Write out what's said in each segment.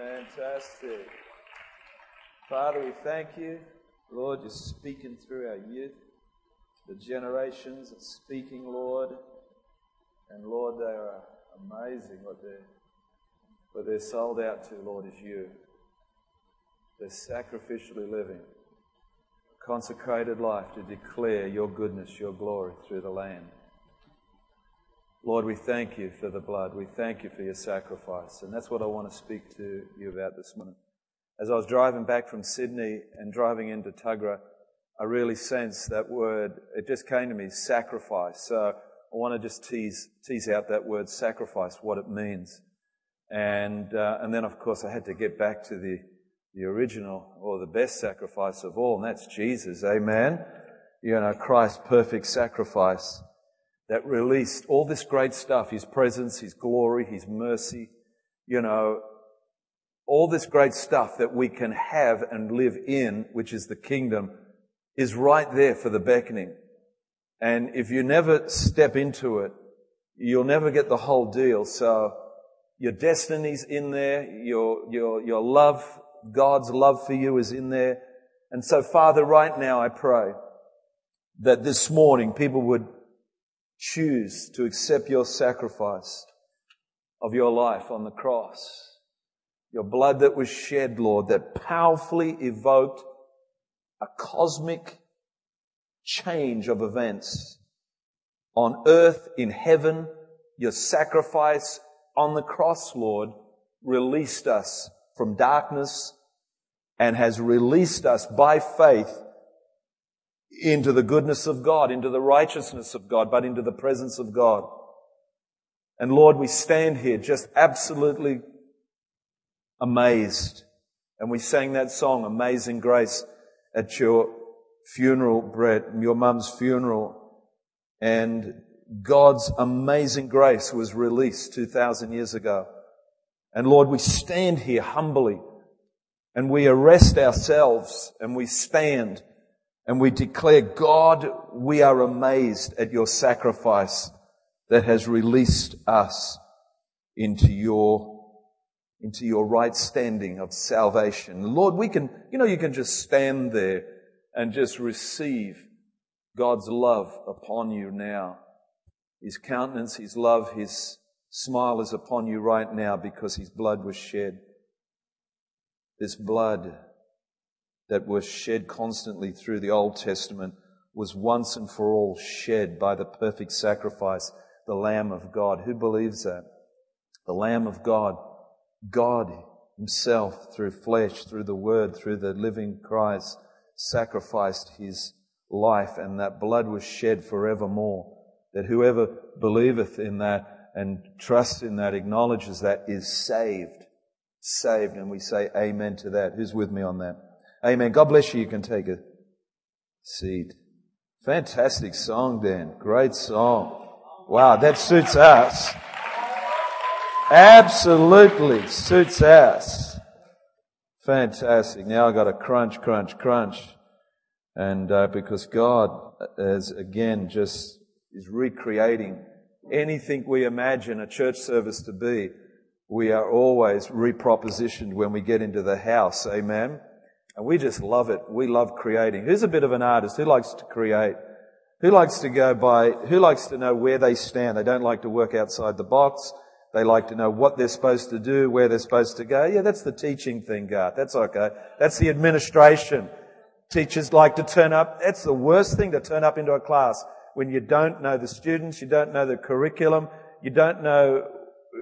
Fantastic. Father, we thank you. Lord, you're speaking through our youth. The generations are speaking, Lord. And Lord, they are amazing what they're, what they're sold out to, Lord, is you. They're sacrificially living consecrated life to declare your goodness, your glory through the land. Lord, we thank you for the blood. We thank you for your sacrifice. And that's what I want to speak to you about this morning. As I was driving back from Sydney and driving into Tuggerah, I really sensed that word. It just came to me, sacrifice. So I want to just tease, tease out that word sacrifice, what it means. And, uh, and then of course I had to get back to the, the original or the best sacrifice of all, and that's Jesus. Amen. You know, Christ's perfect sacrifice that released all this great stuff, His presence, His glory, His mercy, you know, all this great stuff that we can have and live in, which is the kingdom, is right there for the beckoning. And if you never step into it, you'll never get the whole deal. So your destiny's in there, your, your, your love, God's love for you is in there. And so Father, right now I pray that this morning people would choose to accept your sacrifice of your life on the cross. Your blood that was shed, Lord, that powerfully evoked a cosmic change of events on earth, in heaven. Your sacrifice on the cross, Lord, released us from darkness and has released us by faith into the goodness of God, into the righteousness of God, but into the presence of God. And Lord, we stand here just absolutely amazed. And we sang that song, Amazing Grace, at your funeral, Brett, your mum's funeral. And God's amazing grace was released 2,000 years ago. And Lord, we stand here humbly and we arrest ourselves and we stand and we declare, God, we are amazed at your sacrifice that has released us into your, into your right standing of salvation. Lord, we can, you know, you can just stand there and just receive God's love upon you now. His countenance, His love, His smile is upon you right now because His blood was shed. This blood that was shed constantly through the Old Testament was once and for all shed by the perfect sacrifice, the Lamb of God. Who believes that? The Lamb of God, God Himself through flesh, through the Word, through the living Christ, sacrificed His life and that blood was shed forevermore. That whoever believeth in that and trusts in that, acknowledges that, is saved. Saved. And we say amen to that. Who's with me on that? Amen. God bless you. You can take a seat. Fantastic song, Dan. Great song. Wow, that suits us. Absolutely suits us. Fantastic. Now I've got a crunch, crunch, crunch. And uh, because God is again just is recreating anything we imagine a church service to be, we are always repropositioned when we get into the house. Amen. And we just love it. We love creating. Who's a bit of an artist? Who likes to create? Who likes to go by, who likes to know where they stand? They don't like to work outside the box. They like to know what they're supposed to do, where they're supposed to go. Yeah, that's the teaching thing, Garth. That's okay. That's the administration. Teachers like to turn up. That's the worst thing to turn up into a class when you don't know the students, you don't know the curriculum, you don't know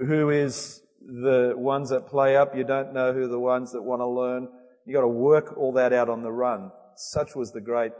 who is the ones that play up, you don't know who the ones that want to learn. You got to work all that out on the run. Such was the great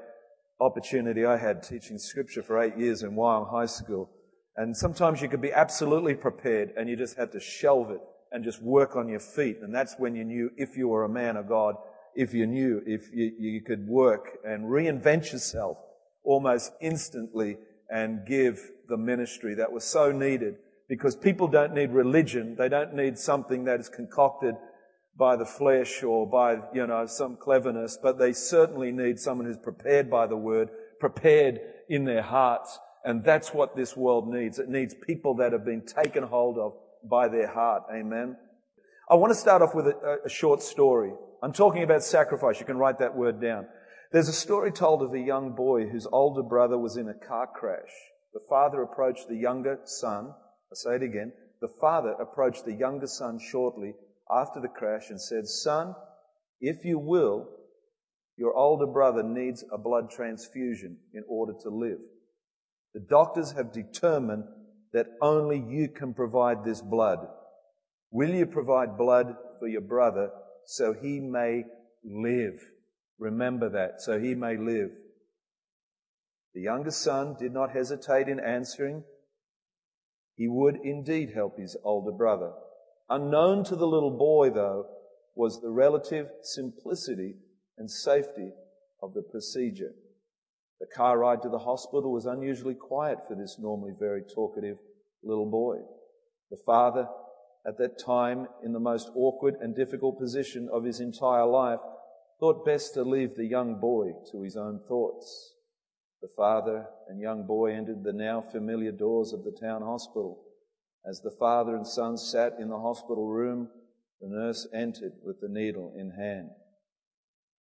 opportunity I had teaching scripture for eight years in Wyong High School. And sometimes you could be absolutely prepared and you just had to shelve it and just work on your feet. And that's when you knew if you were a man of God, if you knew if you, you could work and reinvent yourself almost instantly and give the ministry that was so needed because people don't need religion. They don't need something that is concocted by the flesh or by, you know, some cleverness, but they certainly need someone who's prepared by the word, prepared in their hearts. And that's what this world needs. It needs people that have been taken hold of by their heart. Amen. I want to start off with a, a short story. I'm talking about sacrifice. You can write that word down. There's a story told of a young boy whose older brother was in a car crash. The father approached the younger son. I say it again. The father approached the younger son shortly after the crash and said, Son, if you will, your older brother needs a blood transfusion in order to live. The doctors have determined that only you can provide this blood. Will you provide blood for your brother so he may live? Remember that, so he may live. The younger son did not hesitate in answering. He would indeed help his older brother. Unknown to the little boy, though, was the relative simplicity and safety of the procedure. The car ride to the hospital was unusually quiet for this normally very talkative little boy. The father, at that time in the most awkward and difficult position of his entire life, thought best to leave the young boy to his own thoughts. The father and young boy entered the now familiar doors of the town hospital. As the father and son sat in the hospital room, the nurse entered with the needle in hand.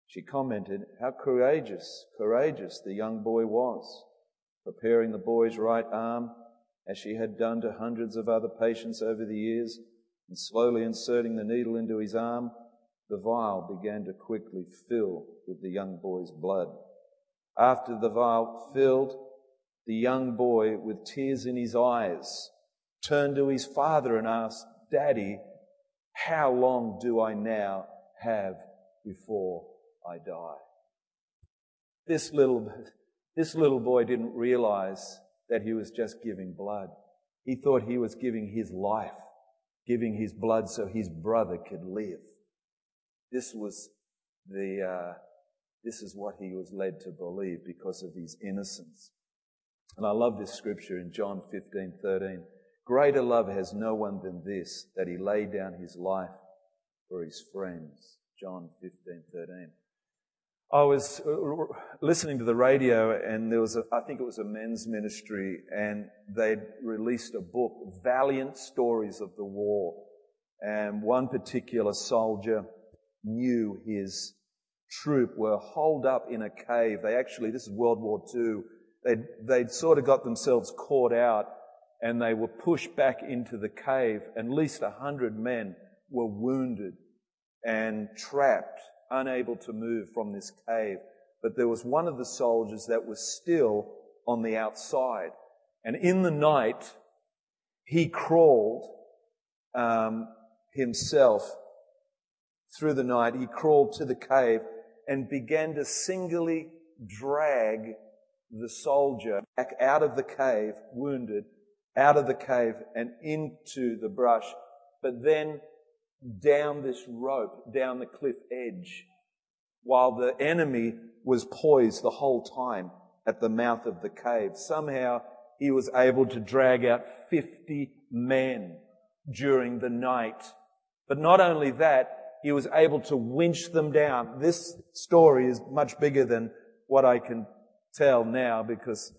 She commented how courageous, courageous the young boy was, preparing the boy's right arm as she had done to hundreds of other patients over the years, and slowly inserting the needle into his arm, the vial began to quickly fill with the young boy's blood. After the vial filled, the young boy, with tears in his eyes, turned to his father and asked, Daddy, how long do I now have before I die? This little, this little boy didn't realize that he was just giving blood. He thought he was giving his life, giving his blood so his brother could live. This was the, uh, this is what he was led to believe because of his innocence. And I love this scripture in John 15, 13. Greater love has no one than this, that he laid down his life for his friends. John 15, 13. I was uh, listening to the radio and there was a, I think it was a men's ministry and they'd released a book, Valiant Stories of the War. And one particular soldier knew his troop were holed up in a cave. They actually, this is World War II, they'd, they'd sort of got themselves caught out and they were pushed back into the cave. At least a hundred men were wounded and trapped, unable to move from this cave. But there was one of the soldiers that was still on the outside. And in the night, he crawled um, himself through the night. He crawled to the cave and began to singly drag the soldier back out of the cave, wounded, out of the cave and into the brush, but then down this rope, down the cliff edge, while the enemy was poised the whole time at the mouth of the cave. Somehow he was able to drag out 50 men during the night. But not only that, he was able to winch them down. This story is much bigger than what I can tell now because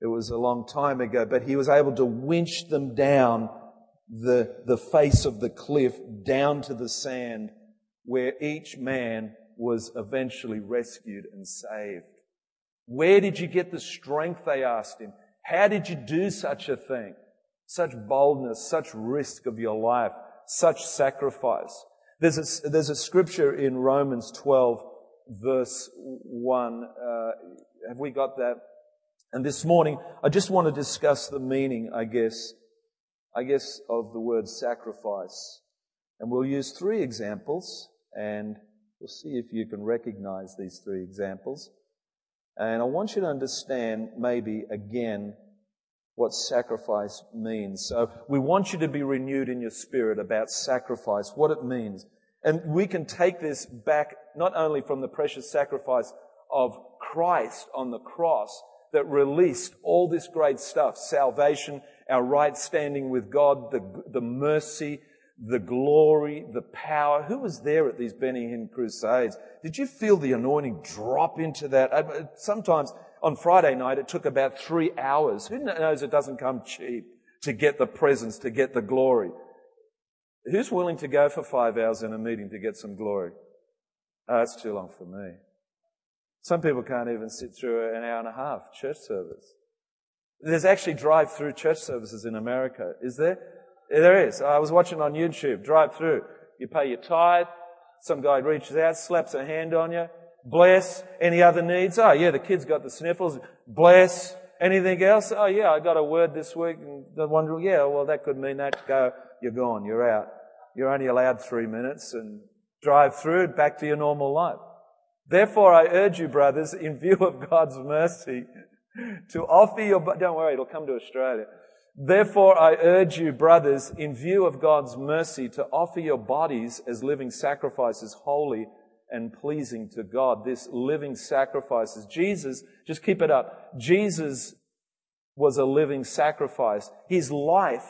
it was a long time ago, but he was able to winch them down the, the face of the cliff down to the sand where each man was eventually rescued and saved. Where did you get the strength? They asked him. How did you do such a thing? Such boldness, such risk of your life, such sacrifice. There's a, there's a scripture in Romans 12 verse 1. Uh, have we got that? And this morning, I just want to discuss the meaning, I guess, I guess, of the word sacrifice. And we'll use three examples, and we'll see if you can recognize these three examples. And I want you to understand, maybe again, what sacrifice means. So we want you to be renewed in your spirit about sacrifice, what it means. And we can take this back not only from the precious sacrifice of Christ on the cross, that released all this great stuff salvation, our right standing with God, the, the mercy, the glory, the power. Who was there at these Benny Hinn crusades? Did you feel the anointing drop into that? Uh, sometimes on Friday night it took about three hours. Who knows it doesn't come cheap to get the presence, to get the glory? Who's willing to go for five hours in a meeting to get some glory? Oh, that's too long for me. Some people can't even sit through an hour and a half church service. There's actually drive-through church services in America. Is there? There is. I was watching on YouTube, drive-through. You pay your tithe. Some guy reaches out, slaps a hand on you. Bless. Any other needs? Oh yeah, the kid's got the sniffles. Bless. Anything else? Oh yeah, I got a word this week. And the one, yeah, well that could mean that. Go, you're gone, you're out. You're only allowed three minutes and drive through back to your normal life. Therefore I urge you, brothers, in view of God's mercy, to offer your, don't worry, it'll come to Australia. Therefore I urge you, brothers, in view of God's mercy, to offer your bodies as living sacrifices, holy and pleasing to God. This living sacrifices. Jesus, just keep it up. Jesus was a living sacrifice. His life,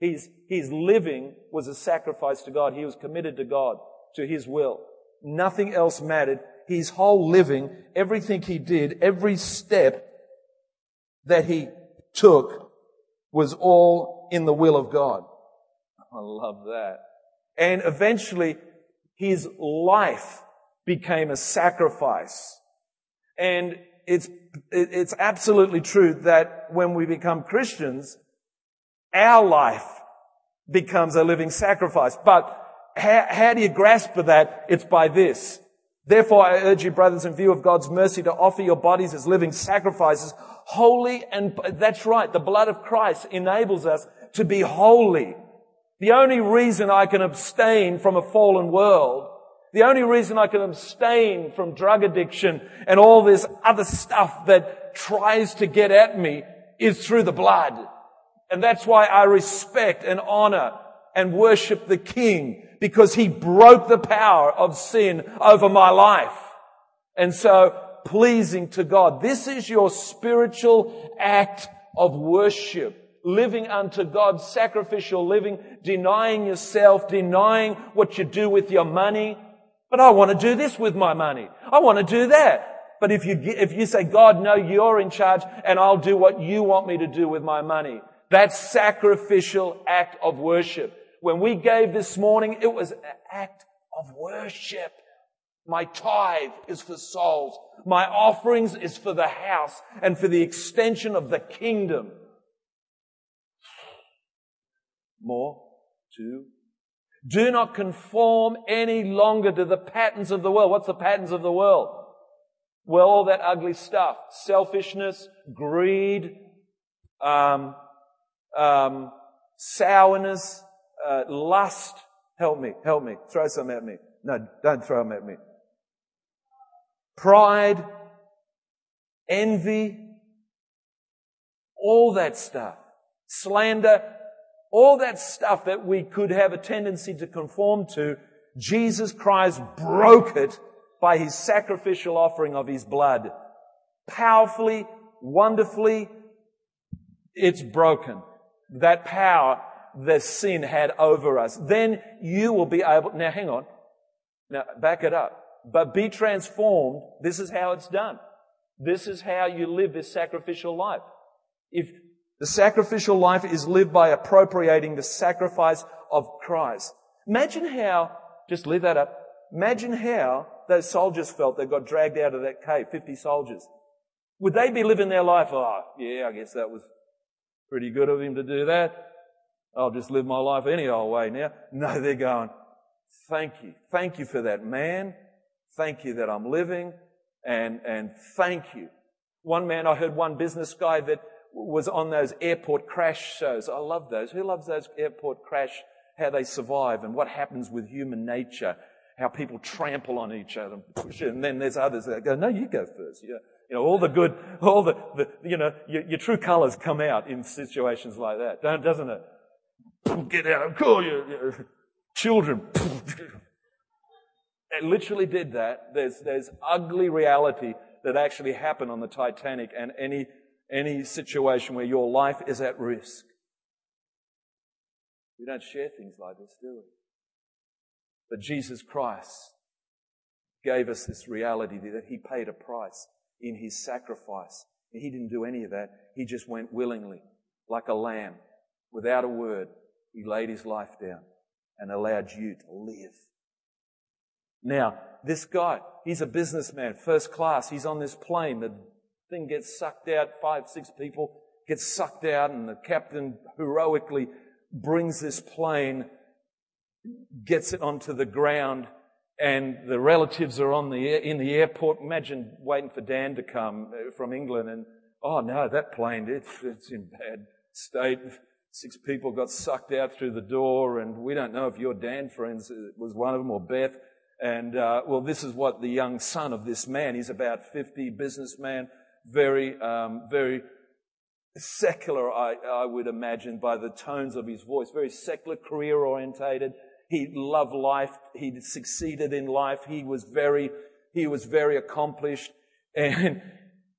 his, his living was a sacrifice to God. He was committed to God, to His will. Nothing else mattered. His whole living, everything he did, every step that he took was all in the will of God. I love that. And eventually his life became a sacrifice. And it's, it's absolutely true that when we become Christians, our life becomes a living sacrifice. But how, how do you grasp for that? It's by this. Therefore, I urge you, brothers, in view of God's mercy, to offer your bodies as living sacrifices, holy and, that's right, the blood of Christ enables us to be holy. The only reason I can abstain from a fallen world, the only reason I can abstain from drug addiction and all this other stuff that tries to get at me is through the blood. And that's why I respect and honor and worship the King because he broke the power of sin over my life. And so pleasing to God. This is your spiritual act of worship. Living unto God, sacrificial living, denying yourself, denying what you do with your money. But I want to do this with my money. I want to do that. But if you, if you say, God, no, you're in charge and I'll do what you want me to do with my money. That's sacrificial act of worship. When we gave this morning, it was an act of worship. My tithe is for souls. My offerings is for the house and for the extension of the kingdom. More. Two. Do not conform any longer to the patterns of the world. What's the patterns of the world? Well, all that ugly stuff. Selfishness, greed, um, um, sourness, uh, lust. Help me, help me. Throw some at me. No, don't throw them at me. Pride, envy, all that stuff. Slander, all that stuff that we could have a tendency to conform to. Jesus Christ broke it by his sacrificial offering of his blood. Powerfully, wonderfully, it's broken. That power the sin had over us. Then you will be able, now hang on. Now back it up. But be transformed. This is how it's done. This is how you live this sacrificial life. If the sacrificial life is lived by appropriating the sacrifice of Christ. Imagine how, just leave that up. Imagine how those soldiers felt that got dragged out of that cave, 50 soldiers. Would they be living their life? Oh, yeah, I guess that was pretty good of him to do that. I'll just live my life any old way now. No, they're going, thank you. Thank you for that man. Thank you that I'm living and, and thank you. One man, I heard one business guy that was on those airport crash shows. I love those. Who loves those airport crash? How they survive and what happens with human nature. How people trample on each other and push it. And then there's others that go, no, you go first. You know, all the good, all the, the you know, your, your true colors come out in situations like that, doesn't it? Get out, call your children. it literally did that. There's, there's ugly reality that actually happened on the Titanic and any, any situation where your life is at risk. We don't share things like this, do we? But Jesus Christ gave us this reality that He paid a price in His sacrifice. He didn't do any of that. He just went willingly, like a lamb, without a word, he laid his life down and allowed you to live. Now, this guy, he's a businessman, first class. He's on this plane. The thing gets sucked out. Five, six people get sucked out and the captain heroically brings this plane, gets it onto the ground and the relatives are on the, in the airport. Imagine waiting for Dan to come uh, from England and, oh no, that plane, it's, it's in bad state. Six people got sucked out through the door and we don't know if your Dan friends uh, was one of them or Beth. And, uh, well, this is what the young son of this man, he's about 50, businessman, very, um, very secular, I, I would imagine, by the tones of his voice, very secular, career orientated. He loved life. He succeeded in life. He was very, he was very accomplished and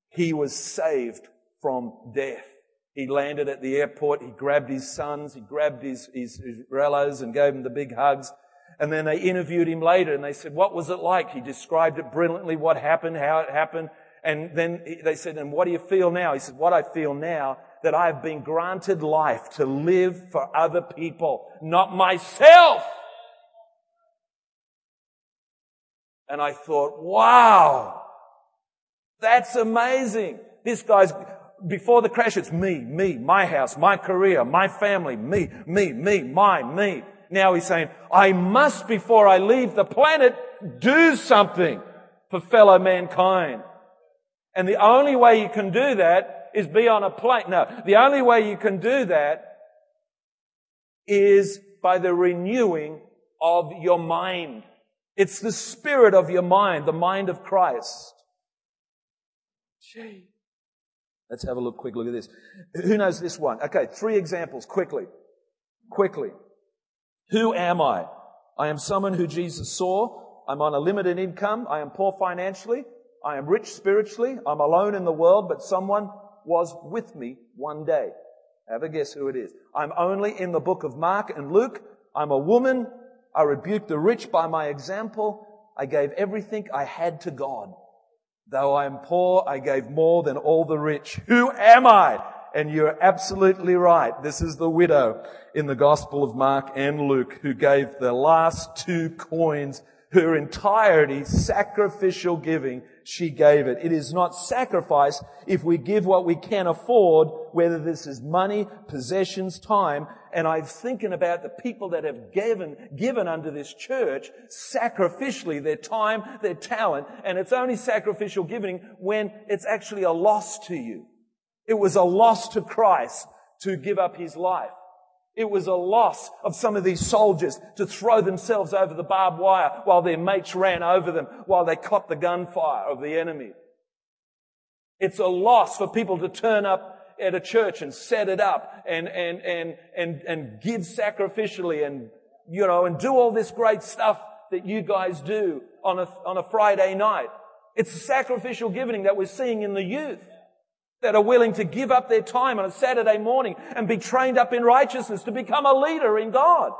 he was saved from death. He landed at the airport. He grabbed his sons. He grabbed his, his, his relatives and gave them the big hugs. And then they interviewed him later and they said, what was it like? He described it brilliantly, what happened, how it happened. And then they said, and what do you feel now? He said, what I feel now, that I have been granted life to live for other people, not myself. And I thought, wow, that's amazing. This guy's, before the crash, it's me, me, my house, my career, my family, me, me, me, my, me. Now he's saying, I must, before I leave the planet, do something for fellow mankind. And the only way you can do that is be on a plane. No, the only way you can do that is by the renewing of your mind. It's the spirit of your mind, the mind of Christ. Gee. Let's have a look, quick look at this. Who knows this one? Okay, three examples, quickly. Quickly. Who am I? I am someone who Jesus saw. I'm on a limited income. I am poor financially. I am rich spiritually. I'm alone in the world, but someone was with me one day. Have a guess who it is. I'm only in the book of Mark and Luke. I'm a woman. I rebuked the rich by my example. I gave everything I had to God. Though I am poor, I gave more than all the rich. Who am I? And you're absolutely right. This is the widow in the Gospel of Mark and Luke who gave the last two coins her entirety, sacrificial giving, she gave it. It is not sacrifice if we give what we can afford, whether this is money, possessions, time. And I'm thinking about the people that have given, given unto this church sacrificially their time, their talent, and it's only sacrificial giving when it's actually a loss to you. It was a loss to Christ to give up his life. It was a loss of some of these soldiers to throw themselves over the barbed wire while their mates ran over them, while they caught the gunfire of the enemy. It's a loss for people to turn up at a church and set it up and, and, and, and, and give sacrificially and, you know, and do all this great stuff that you guys do on a, on a Friday night. It's sacrificial giving that we're seeing in the youth that are willing to give up their time on a Saturday morning and be trained up in righteousness to become a leader in God.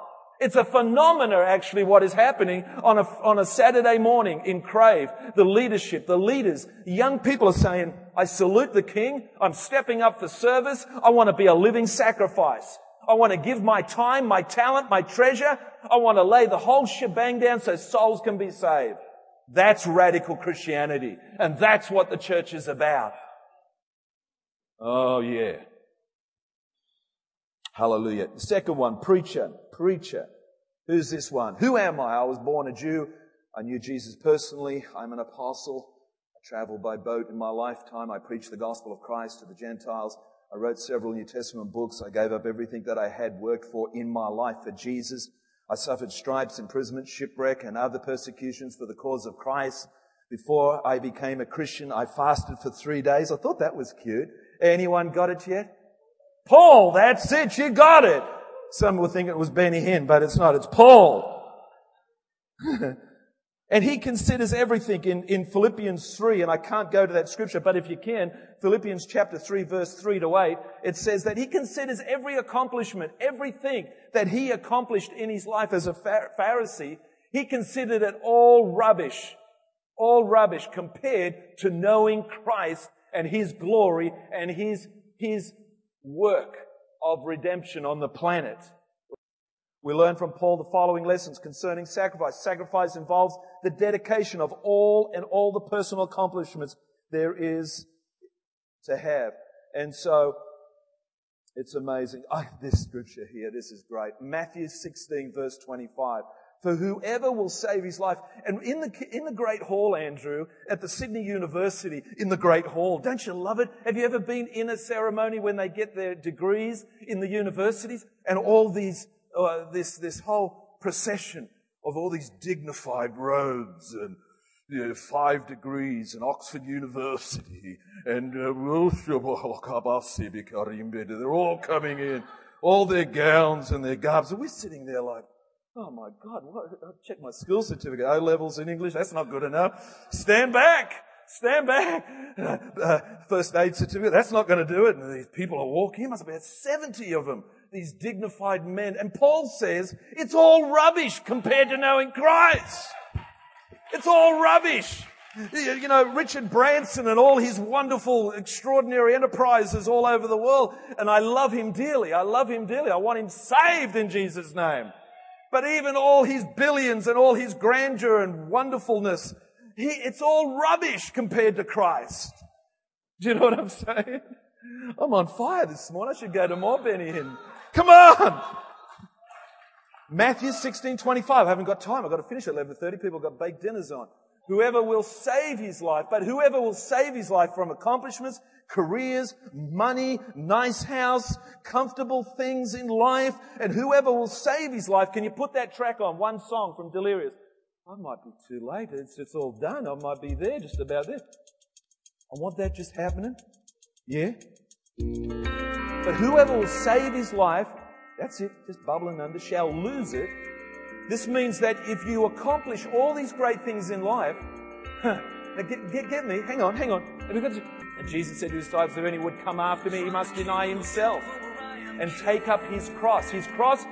It's a phenomena actually what is happening on a, on a Saturday morning in Crave. The leadership, the leaders, young people are saying, I salute the King. I'm stepping up for service. I want to be a living sacrifice. I want to give my time, my talent, my treasure. I want to lay the whole shebang down so souls can be saved. That's radical Christianity. And that's what the church is about. Oh, yeah. Hallelujah. The second one, preacher. Preacher. Who's this one? Who am I? I was born a Jew. I knew Jesus personally. I'm an apostle. I traveled by boat in my lifetime. I preached the gospel of Christ to the Gentiles. I wrote several New Testament books. I gave up everything that I had worked for in my life for Jesus. I suffered stripes, imprisonment, shipwreck, and other persecutions for the cause of Christ. Before I became a Christian, I fasted for three days. I thought that was cute. Anyone got it yet? Paul, that's it, you got it. Some will think it was Benny Hinn, but it's not, it's Paul. and he considers everything in, in Philippians 3, and I can't go to that scripture, but if you can, Philippians chapter 3 verse 3 to 8, it says that he considers every accomplishment, everything that he accomplished in his life as a Pharisee, he considered it all rubbish, all rubbish compared to knowing Christ and His glory and His, His work of redemption on the planet. We learn from Paul the following lessons concerning sacrifice. Sacrifice involves the dedication of all and all the personal accomplishments there is to have. And so, it's amazing. Oh, this scripture here, this is great. Matthew 16 verse 25 for whoever will save his life. And in the, in the Great Hall, Andrew, at the Sydney University, in the Great Hall, don't you love it? Have you ever been in a ceremony when they get their degrees in the universities and all these, uh, this, this whole procession of all these dignified robes and you know, five degrees in Oxford University and uh, they're all coming in, all their gowns and their garbs, and we're sitting there like, Oh my God, what? Checked my school certificate. O levels in English, that's not good enough. Stand back! Stand back! Uh, uh, first aid certificate, that's not going to do it. And these people are walking, must been 70 of them, these dignified men. And Paul says, it's all rubbish compared to knowing Christ. It's all rubbish. You know, Richard Branson and all his wonderful, extraordinary enterprises all over the world. And I love him dearly. I love him dearly. I want him saved in Jesus' name. But even all his billions and all his grandeur and wonderfulness, he, it's all rubbish compared to Christ. Do you know what I'm saying? I'm on fire this morning. I should go to more Benny Hinn. Come on! Matthew 16, 25. I haven't got time. I've got to finish at 11.30. People got baked dinners on. Whoever will save his life, but whoever will save his life from accomplishments, careers, money, nice house, comfortable things in life, and whoever will save his life. Can you put that track on? One song from Delirious. I might be too late. It's, it's all done. I might be there just about there. I want that just happening. Yeah? But whoever will save his life, that's it, just bubbling under, shall lose it. This means that if you accomplish all these great things in life, huh, get, get, get me, hang on, hang on. And Jesus said to his disciples, if any would come after me, he must deny himself and take up his cross. His cross,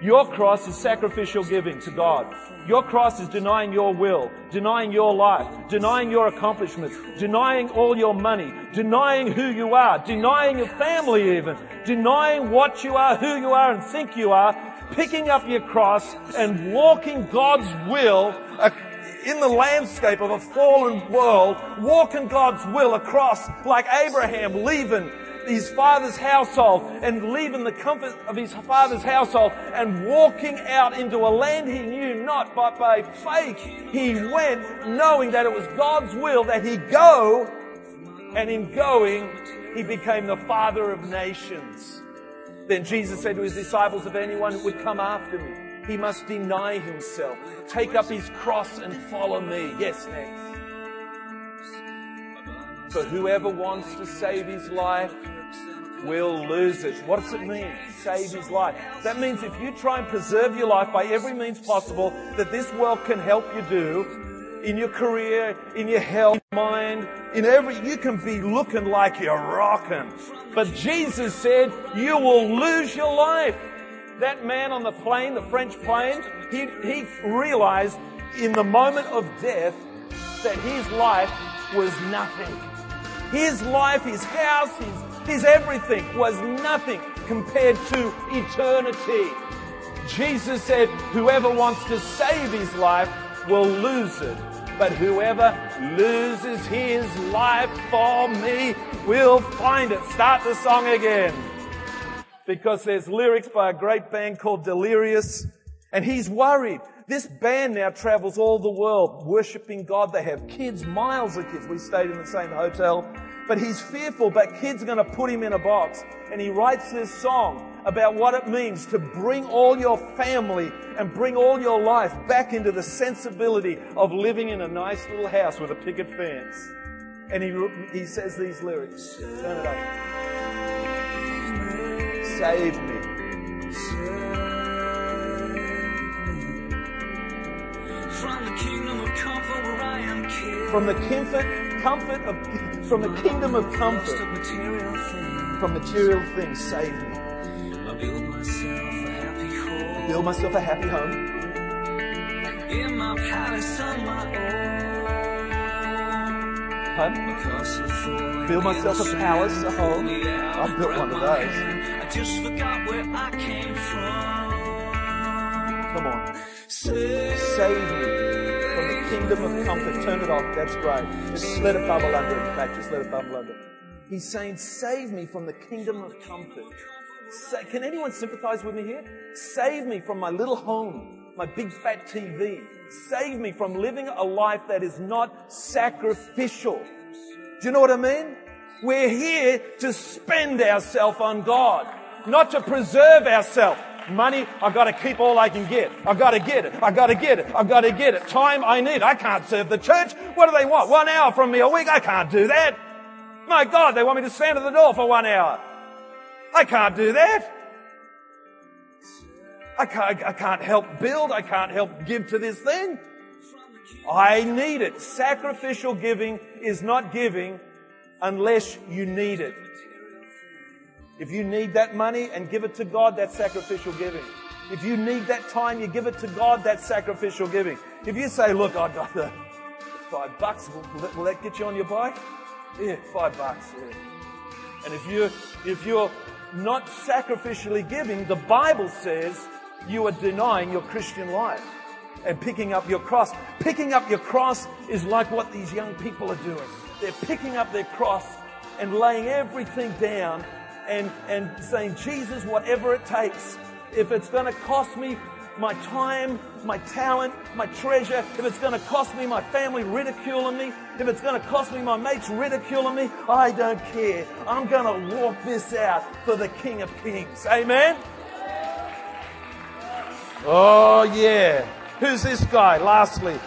your cross is sacrificial giving to God. Your cross is denying your will, denying your life, denying your accomplishments, denying all your money, denying who you are, denying your family even, denying what you are, who you are and think you are, picking up your cross and walking God's will in the landscape of a fallen world, walking God's will across like Abraham leaving his father's household and leaving the comfort of his father's household and walking out into a land he knew not, but by faith he went knowing that it was God's will that he go and in going he became the father of nations. Then Jesus said to his disciples, if anyone would come after me, he must deny himself, take up his cross and follow me. Yes, next. For whoever wants to save his life will lose it. What does it mean? Save his life. That means if you try and preserve your life by every means possible that this world can help you do, in your career, in your health, mind, in every, you can be looking like you're rocking. But Jesus said, you will lose your life that man on the plane, the French plane, he, he realized in the moment of death that his life was nothing. His life, his house, his, his everything was nothing compared to eternity. Jesus said, whoever wants to save his life will lose it. But whoever loses his life for me will find it. Start the song again because there's lyrics by a great band called Delirious and he's worried. This band now travels all the world worshiping God. They have kids, miles of kids. We stayed in the same hotel. But he's fearful, but kids are going to put him in a box. And he writes this song about what it means to bring all your family and bring all your life back into the sensibility of living in a nice little house with a picket fence. And he, he says these lyrics. Turn it up save me. From the kingdom of comfort where I am From the comfort, comfort of, from the kingdom of comfort. From material things, save me. I build myself a happy home. Build myself a happy home. In my palace on my own. Build myself a palace, a home. I built one of those just forgot where I came from. Come on. Save me from the kingdom of comfort. Turn it off. That's great. Just let it bubble under. In fact, just let it bubble under. He's saying, save me from the kingdom of comfort. Sa- Can anyone sympathize with me here? Save me from my little home, my big fat TV. Save me from living a life that is not sacrificial. Do you know what I mean? We're here to spend ourselves on God, not to preserve ourselves. Money, I've got to keep all I can get. I've got to get it. I've got to get it. I've got to get it. Time I need. I can't serve the church. What do they want? One hour from me a week? I can't do that. My God, they want me to stand at the door for one hour. I can't do that. I can't, I can't help build. I can't help give to this thing. I need it. Sacrificial giving is not giving unless you need it. If you need that money and give it to God, that's sacrificial giving. If you need that time, you give it to God, that's sacrificial giving. If you say, look, I got the five bucks, will that, get you on your bike? Yeah, five bucks. Yeah. And if you if you're not sacrificially giving, the Bible says you are denying your Christian life and picking up your cross. Picking up your cross is like what these young people are doing. They're picking up their cross and laying everything down and, and saying, Jesus, whatever it takes, if it's going to cost me my time, my talent, my treasure, if it's going to cost me my family ridiculing me, if it's going to cost me my mates ridiculing me, I don't care. I'm going to walk this out for the King of Kings. Amen? Oh, yeah. Who's this guy? Lastly,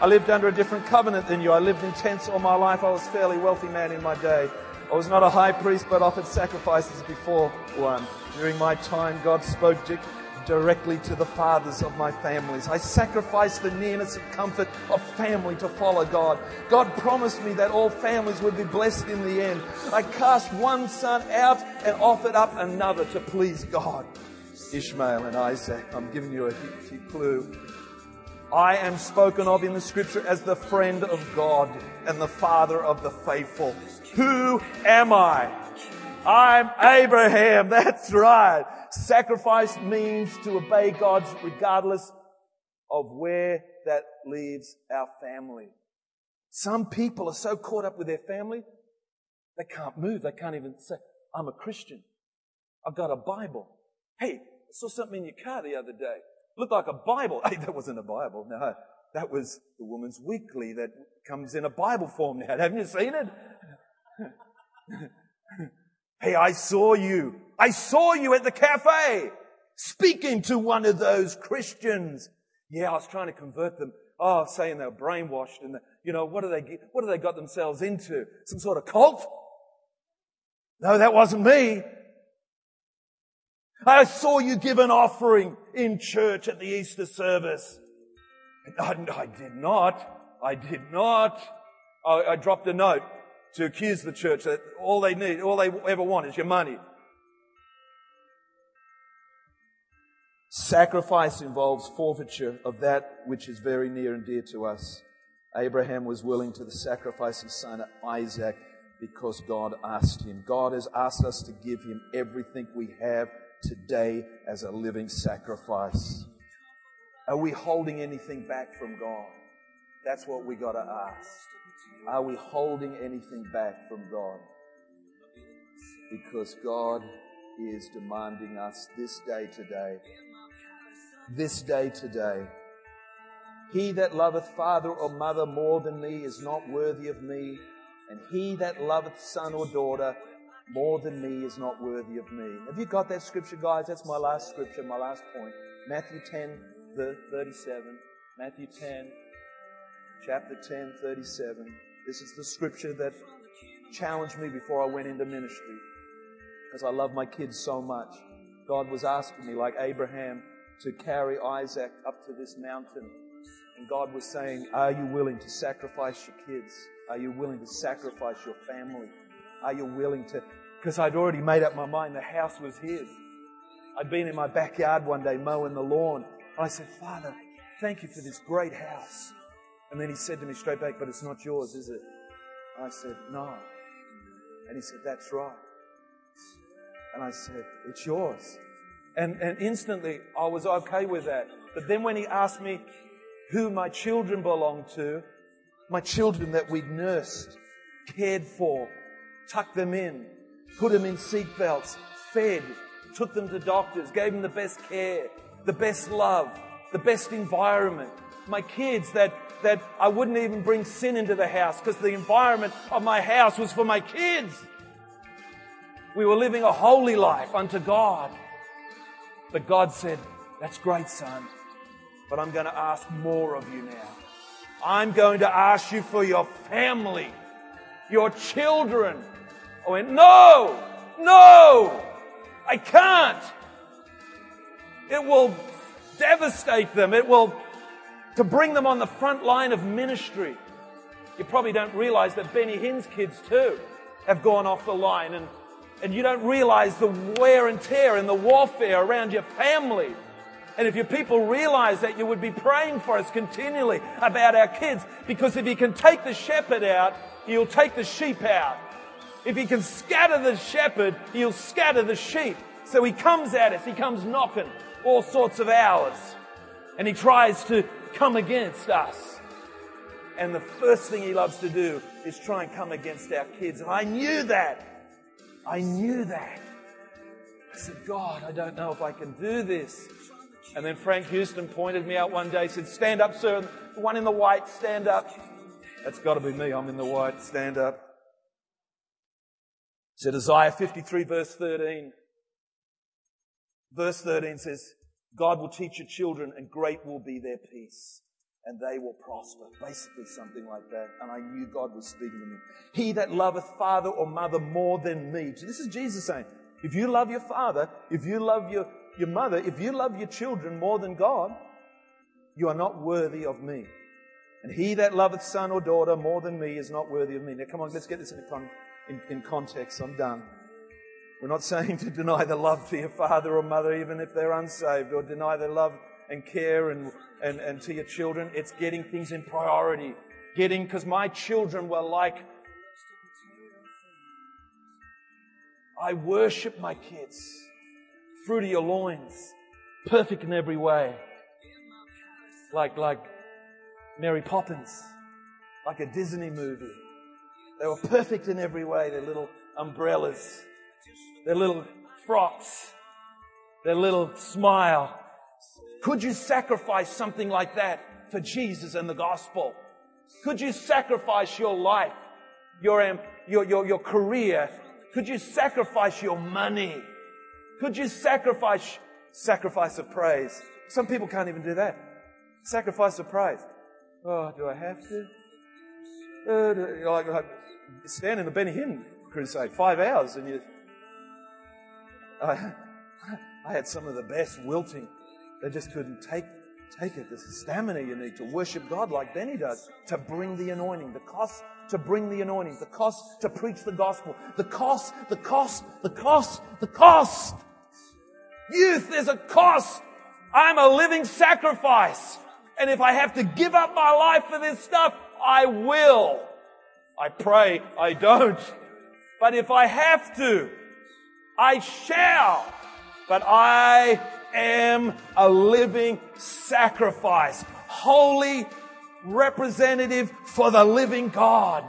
I lived under a different covenant than you. I lived in tents all my life. I was a fairly wealthy man in my day. I was not a high priest, but offered sacrifices before one. During my time, God spoke directly to the fathers of my families. I sacrificed the nearness and comfort of family to follow God. God promised me that all families would be blessed in the end. I cast one son out and offered up another to please God. Ishmael and Isaac. I'm giving you a clue. I am spoken of in the scripture as the friend of God and the father of the faithful. Who am I? I'm Abraham. That's right. Sacrifice means to obey God regardless of where that leaves our family. Some people are so caught up with their family, they can't move. They can't even say, I'm a Christian. I've got a Bible. Hey, I saw something in your car the other day. Looked like a Bible. Hey, that wasn't a Bible. No, that was the Woman's Weekly that comes in a Bible form now. Haven't you seen it? Hey, I saw you. I saw you at the cafe speaking to one of those Christians. Yeah, I was trying to convert them. Oh, saying they were brainwashed and, you know, what do they, what do they got themselves into? Some sort of cult? No, that wasn't me. I saw you give an offering in church at the Easter service. I, I did not. I did not. I, I dropped a note to accuse the church that all they need, all they ever want is your money. Sacrifice involves forfeiture of that which is very near and dear to us. Abraham was willing to sacrifice his son Isaac because God asked him. God has asked us to give him everything we have today as a living sacrifice. Are we holding anything back from God? That's what we got to ask. Are we holding anything back from God? Because God is demanding us this day today. This day today. He that loveth father or mother more than me is not worthy of me, and he that loveth son or daughter more than me is not worthy of me. Have you got that scripture, guys? That's my last scripture, my last point. Matthew 10, verse 37. Matthew 10, chapter 10, 37. This is the scripture that challenged me before I went into ministry because I love my kids so much. God was asking me, like Abraham, to carry Isaac up to this mountain. And God was saying, Are you willing to sacrifice your kids? Are you willing to sacrifice your family? Are you willing to? Because I'd already made up my mind the house was his. I'd been in my backyard one day mowing the lawn. I said, Father, thank you for this great house. And then he said to me straight back, But it's not yours, is it? I said, No. And he said, That's right. And I said, It's yours. And, and instantly I was okay with that. But then when he asked me who my children belonged to, my children that we'd nursed, cared for, tucked them in, put them in seatbelts, fed, took them to doctors, gave them the best care, the best love, the best environment. My kids that, that I wouldn't even bring sin into the house because the environment of my house was for my kids. We were living a holy life unto God. But God said, that's great, son, but I'm going to ask more of you now. I'm going to ask you for your family, your children. I went, no, no, I can't. It will devastate them. It will, to bring them on the front line of ministry. You probably don't realize that Benny Hinn's kids too have gone off the line and, and you don't realize the wear and tear and the warfare around your family. And if your people realize that you would be praying for us continually about our kids, because if you can take the shepherd out, he'll take the sheep out. If he can scatter the shepherd, he'll scatter the sheep. So he comes at us, he comes knocking all sorts of hours. And he tries to come against us. And the first thing he loves to do is try and come against our kids. And I knew that. I knew that. I said, God, I don't know if I can do this. And then Frank Houston pointed me out one day, said, Stand up, sir. The one in the white, stand up. That's got to be me. I'm in the white. Stand up. Said Isaiah 53, verse 13. Verse 13 says, God will teach your children, and great will be their peace, and they will prosper. Basically, something like that. And I knew God was speaking to me. He that loveth father or mother more than me. This is Jesus saying, if you love your father, if you love your, your mother, if you love your children more than God, you are not worthy of me. And he that loveth son or daughter more than me is not worthy of me. Now, come on, let's get this in, con- in, in context. I'm done. We're not saying to deny the love to your father or mother, even if they're unsaved, or deny their love and care and, and, and to your children. It's getting things in priority. Getting, because my children were like, I worship my kids. Fruit of your loins. Perfect in every way. Like, like Mary Poppins. Like a Disney movie. They were perfect in every way. Their little umbrellas their little frocks, their little smile. Could you sacrifice something like that for Jesus and the gospel? Could you sacrifice your life, your, your, your, your career? Could you sacrifice your money? Could you sacrifice sacrifice of praise? Some people can't even do that. Sacrifice of praise. Oh, do I have to? Uh, like, like stand in the Benny Hinn crusade, five hours, and you I, I had some of the best wilting. They just couldn't take, take it. The stamina you need to worship God like Benny does, to bring the anointing, the cost to bring the anointing, the cost to preach the gospel, the cost, the cost, the cost, the cost. Youth, there's a cost. I'm a living sacrifice. And if I have to give up my life for this stuff, I will. I pray I don't. But if I have to, I shall, but I am a living sacrifice, holy representative for the living God.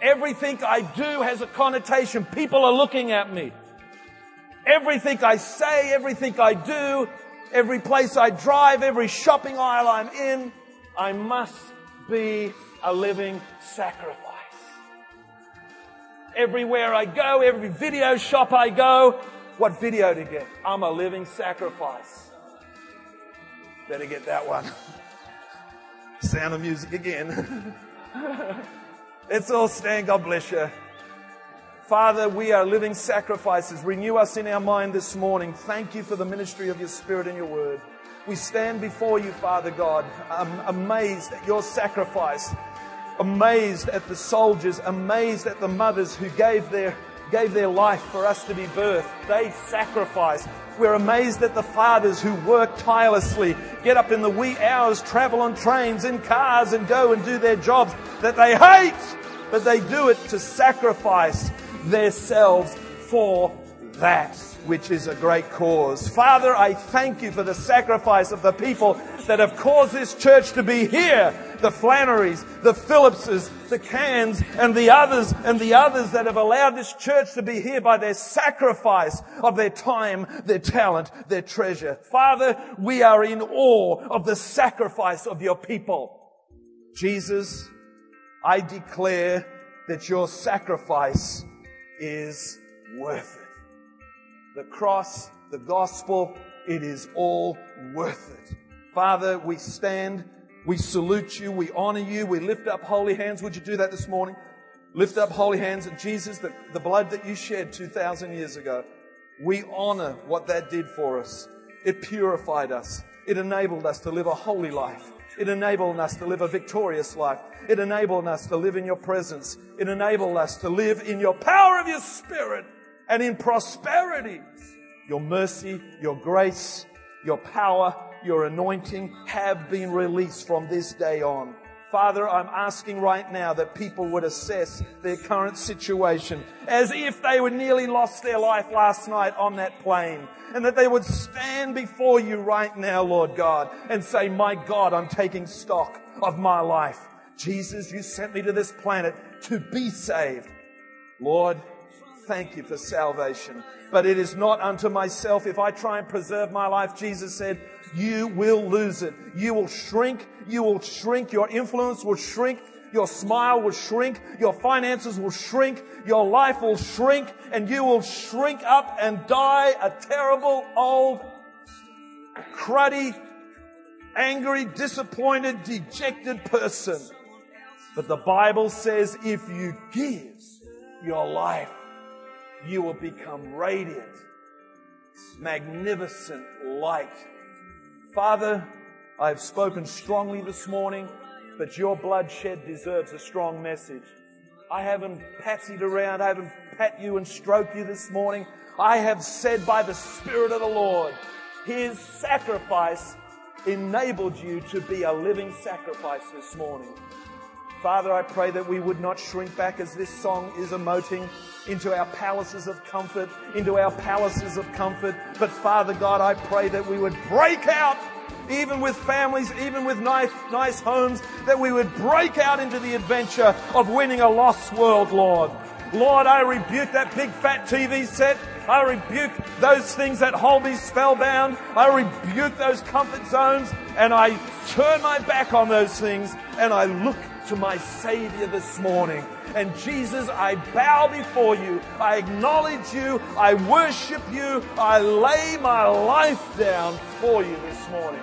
Everything I do has a connotation. People are looking at me. Everything I say, everything I do, every place I drive, every shopping aisle I'm in, I must be a living sacrifice. Everywhere I go, every video shop I go, what video to get? I'm a living sacrifice. Better get that one. Sound of music again. it's all stand. God bless you. Father, we are living sacrifices. Renew us in our mind this morning. Thank you for the ministry of your Spirit and your word. We stand before you, Father God, um, amazed at your sacrifice amazed at the soldiers, amazed at the mothers who gave their, gave their life for us to be birthed. They sacrificed. We're amazed at the fathers who work tirelessly, get up in the wee hours, travel on trains, in cars, and go and do their jobs that they hate, but they do it to sacrifice themselves for that which is a great cause. Father, I thank you for the sacrifice of the people that have caused this church to be here. The Flannerys, the Phillipses, the Cans, and the others, and the others that have allowed this church to be here by their sacrifice of their time, their talent, their treasure. Father, we are in awe of the sacrifice of your people. Jesus, I declare that your sacrifice is worth it. The cross, the gospel, it is all worth it. Father, we stand, we salute you, we honor you, we lift up holy hands. Would you do that this morning? Lift up holy hands at Jesus, the, the blood that you shed 2,000 years ago. We honor what that did for us. It purified us. It enabled us to live a holy life. It enabled us to live a victorious life. It enabled us to live in your presence. It enabled us to live in your power of your spirit and in prosperity. Your mercy, your grace, your power, your anointing have been released from this day on. Father, I'm asking right now that people would assess their current situation as if they were nearly lost their life last night on that plane and that they would stand before you right now, Lord God, and say, my God, I'm taking stock of my life. Jesus, you sent me to this planet to be saved. Lord, thank you for salvation. But it is not unto myself. If I try and preserve my life, Jesus said, you will lose it. You will shrink. You will shrink. Your influence will shrink. Your smile will shrink. Your finances will shrink. Your life will shrink and you will shrink up and die a terrible old cruddy, angry, disappointed, dejected person. But the Bible says if you give your life, you will become radiant, magnificent light Father, I've spoken strongly this morning, but your bloodshed deserves a strong message. I haven't patsied around, I haven't pat you and stroked you this morning. I have said by the Spirit of the Lord, His sacrifice enabled you to be a living sacrifice this morning. Father, I pray that we would not shrink back as this song is emoting into our palaces of comfort, into our palaces of comfort. But Father God, I pray that we would break out even with families, even with nice, nice homes, that we would break out into the adventure of winning a lost world, Lord. Lord, I rebuke that big fat TV set. I rebuke those things that hold me spellbound. I rebuke those comfort zones and I turn my back on those things and I look to my Savior this morning. And Jesus, I bow before you. I acknowledge you. I worship you. I lay my life down for you this morning.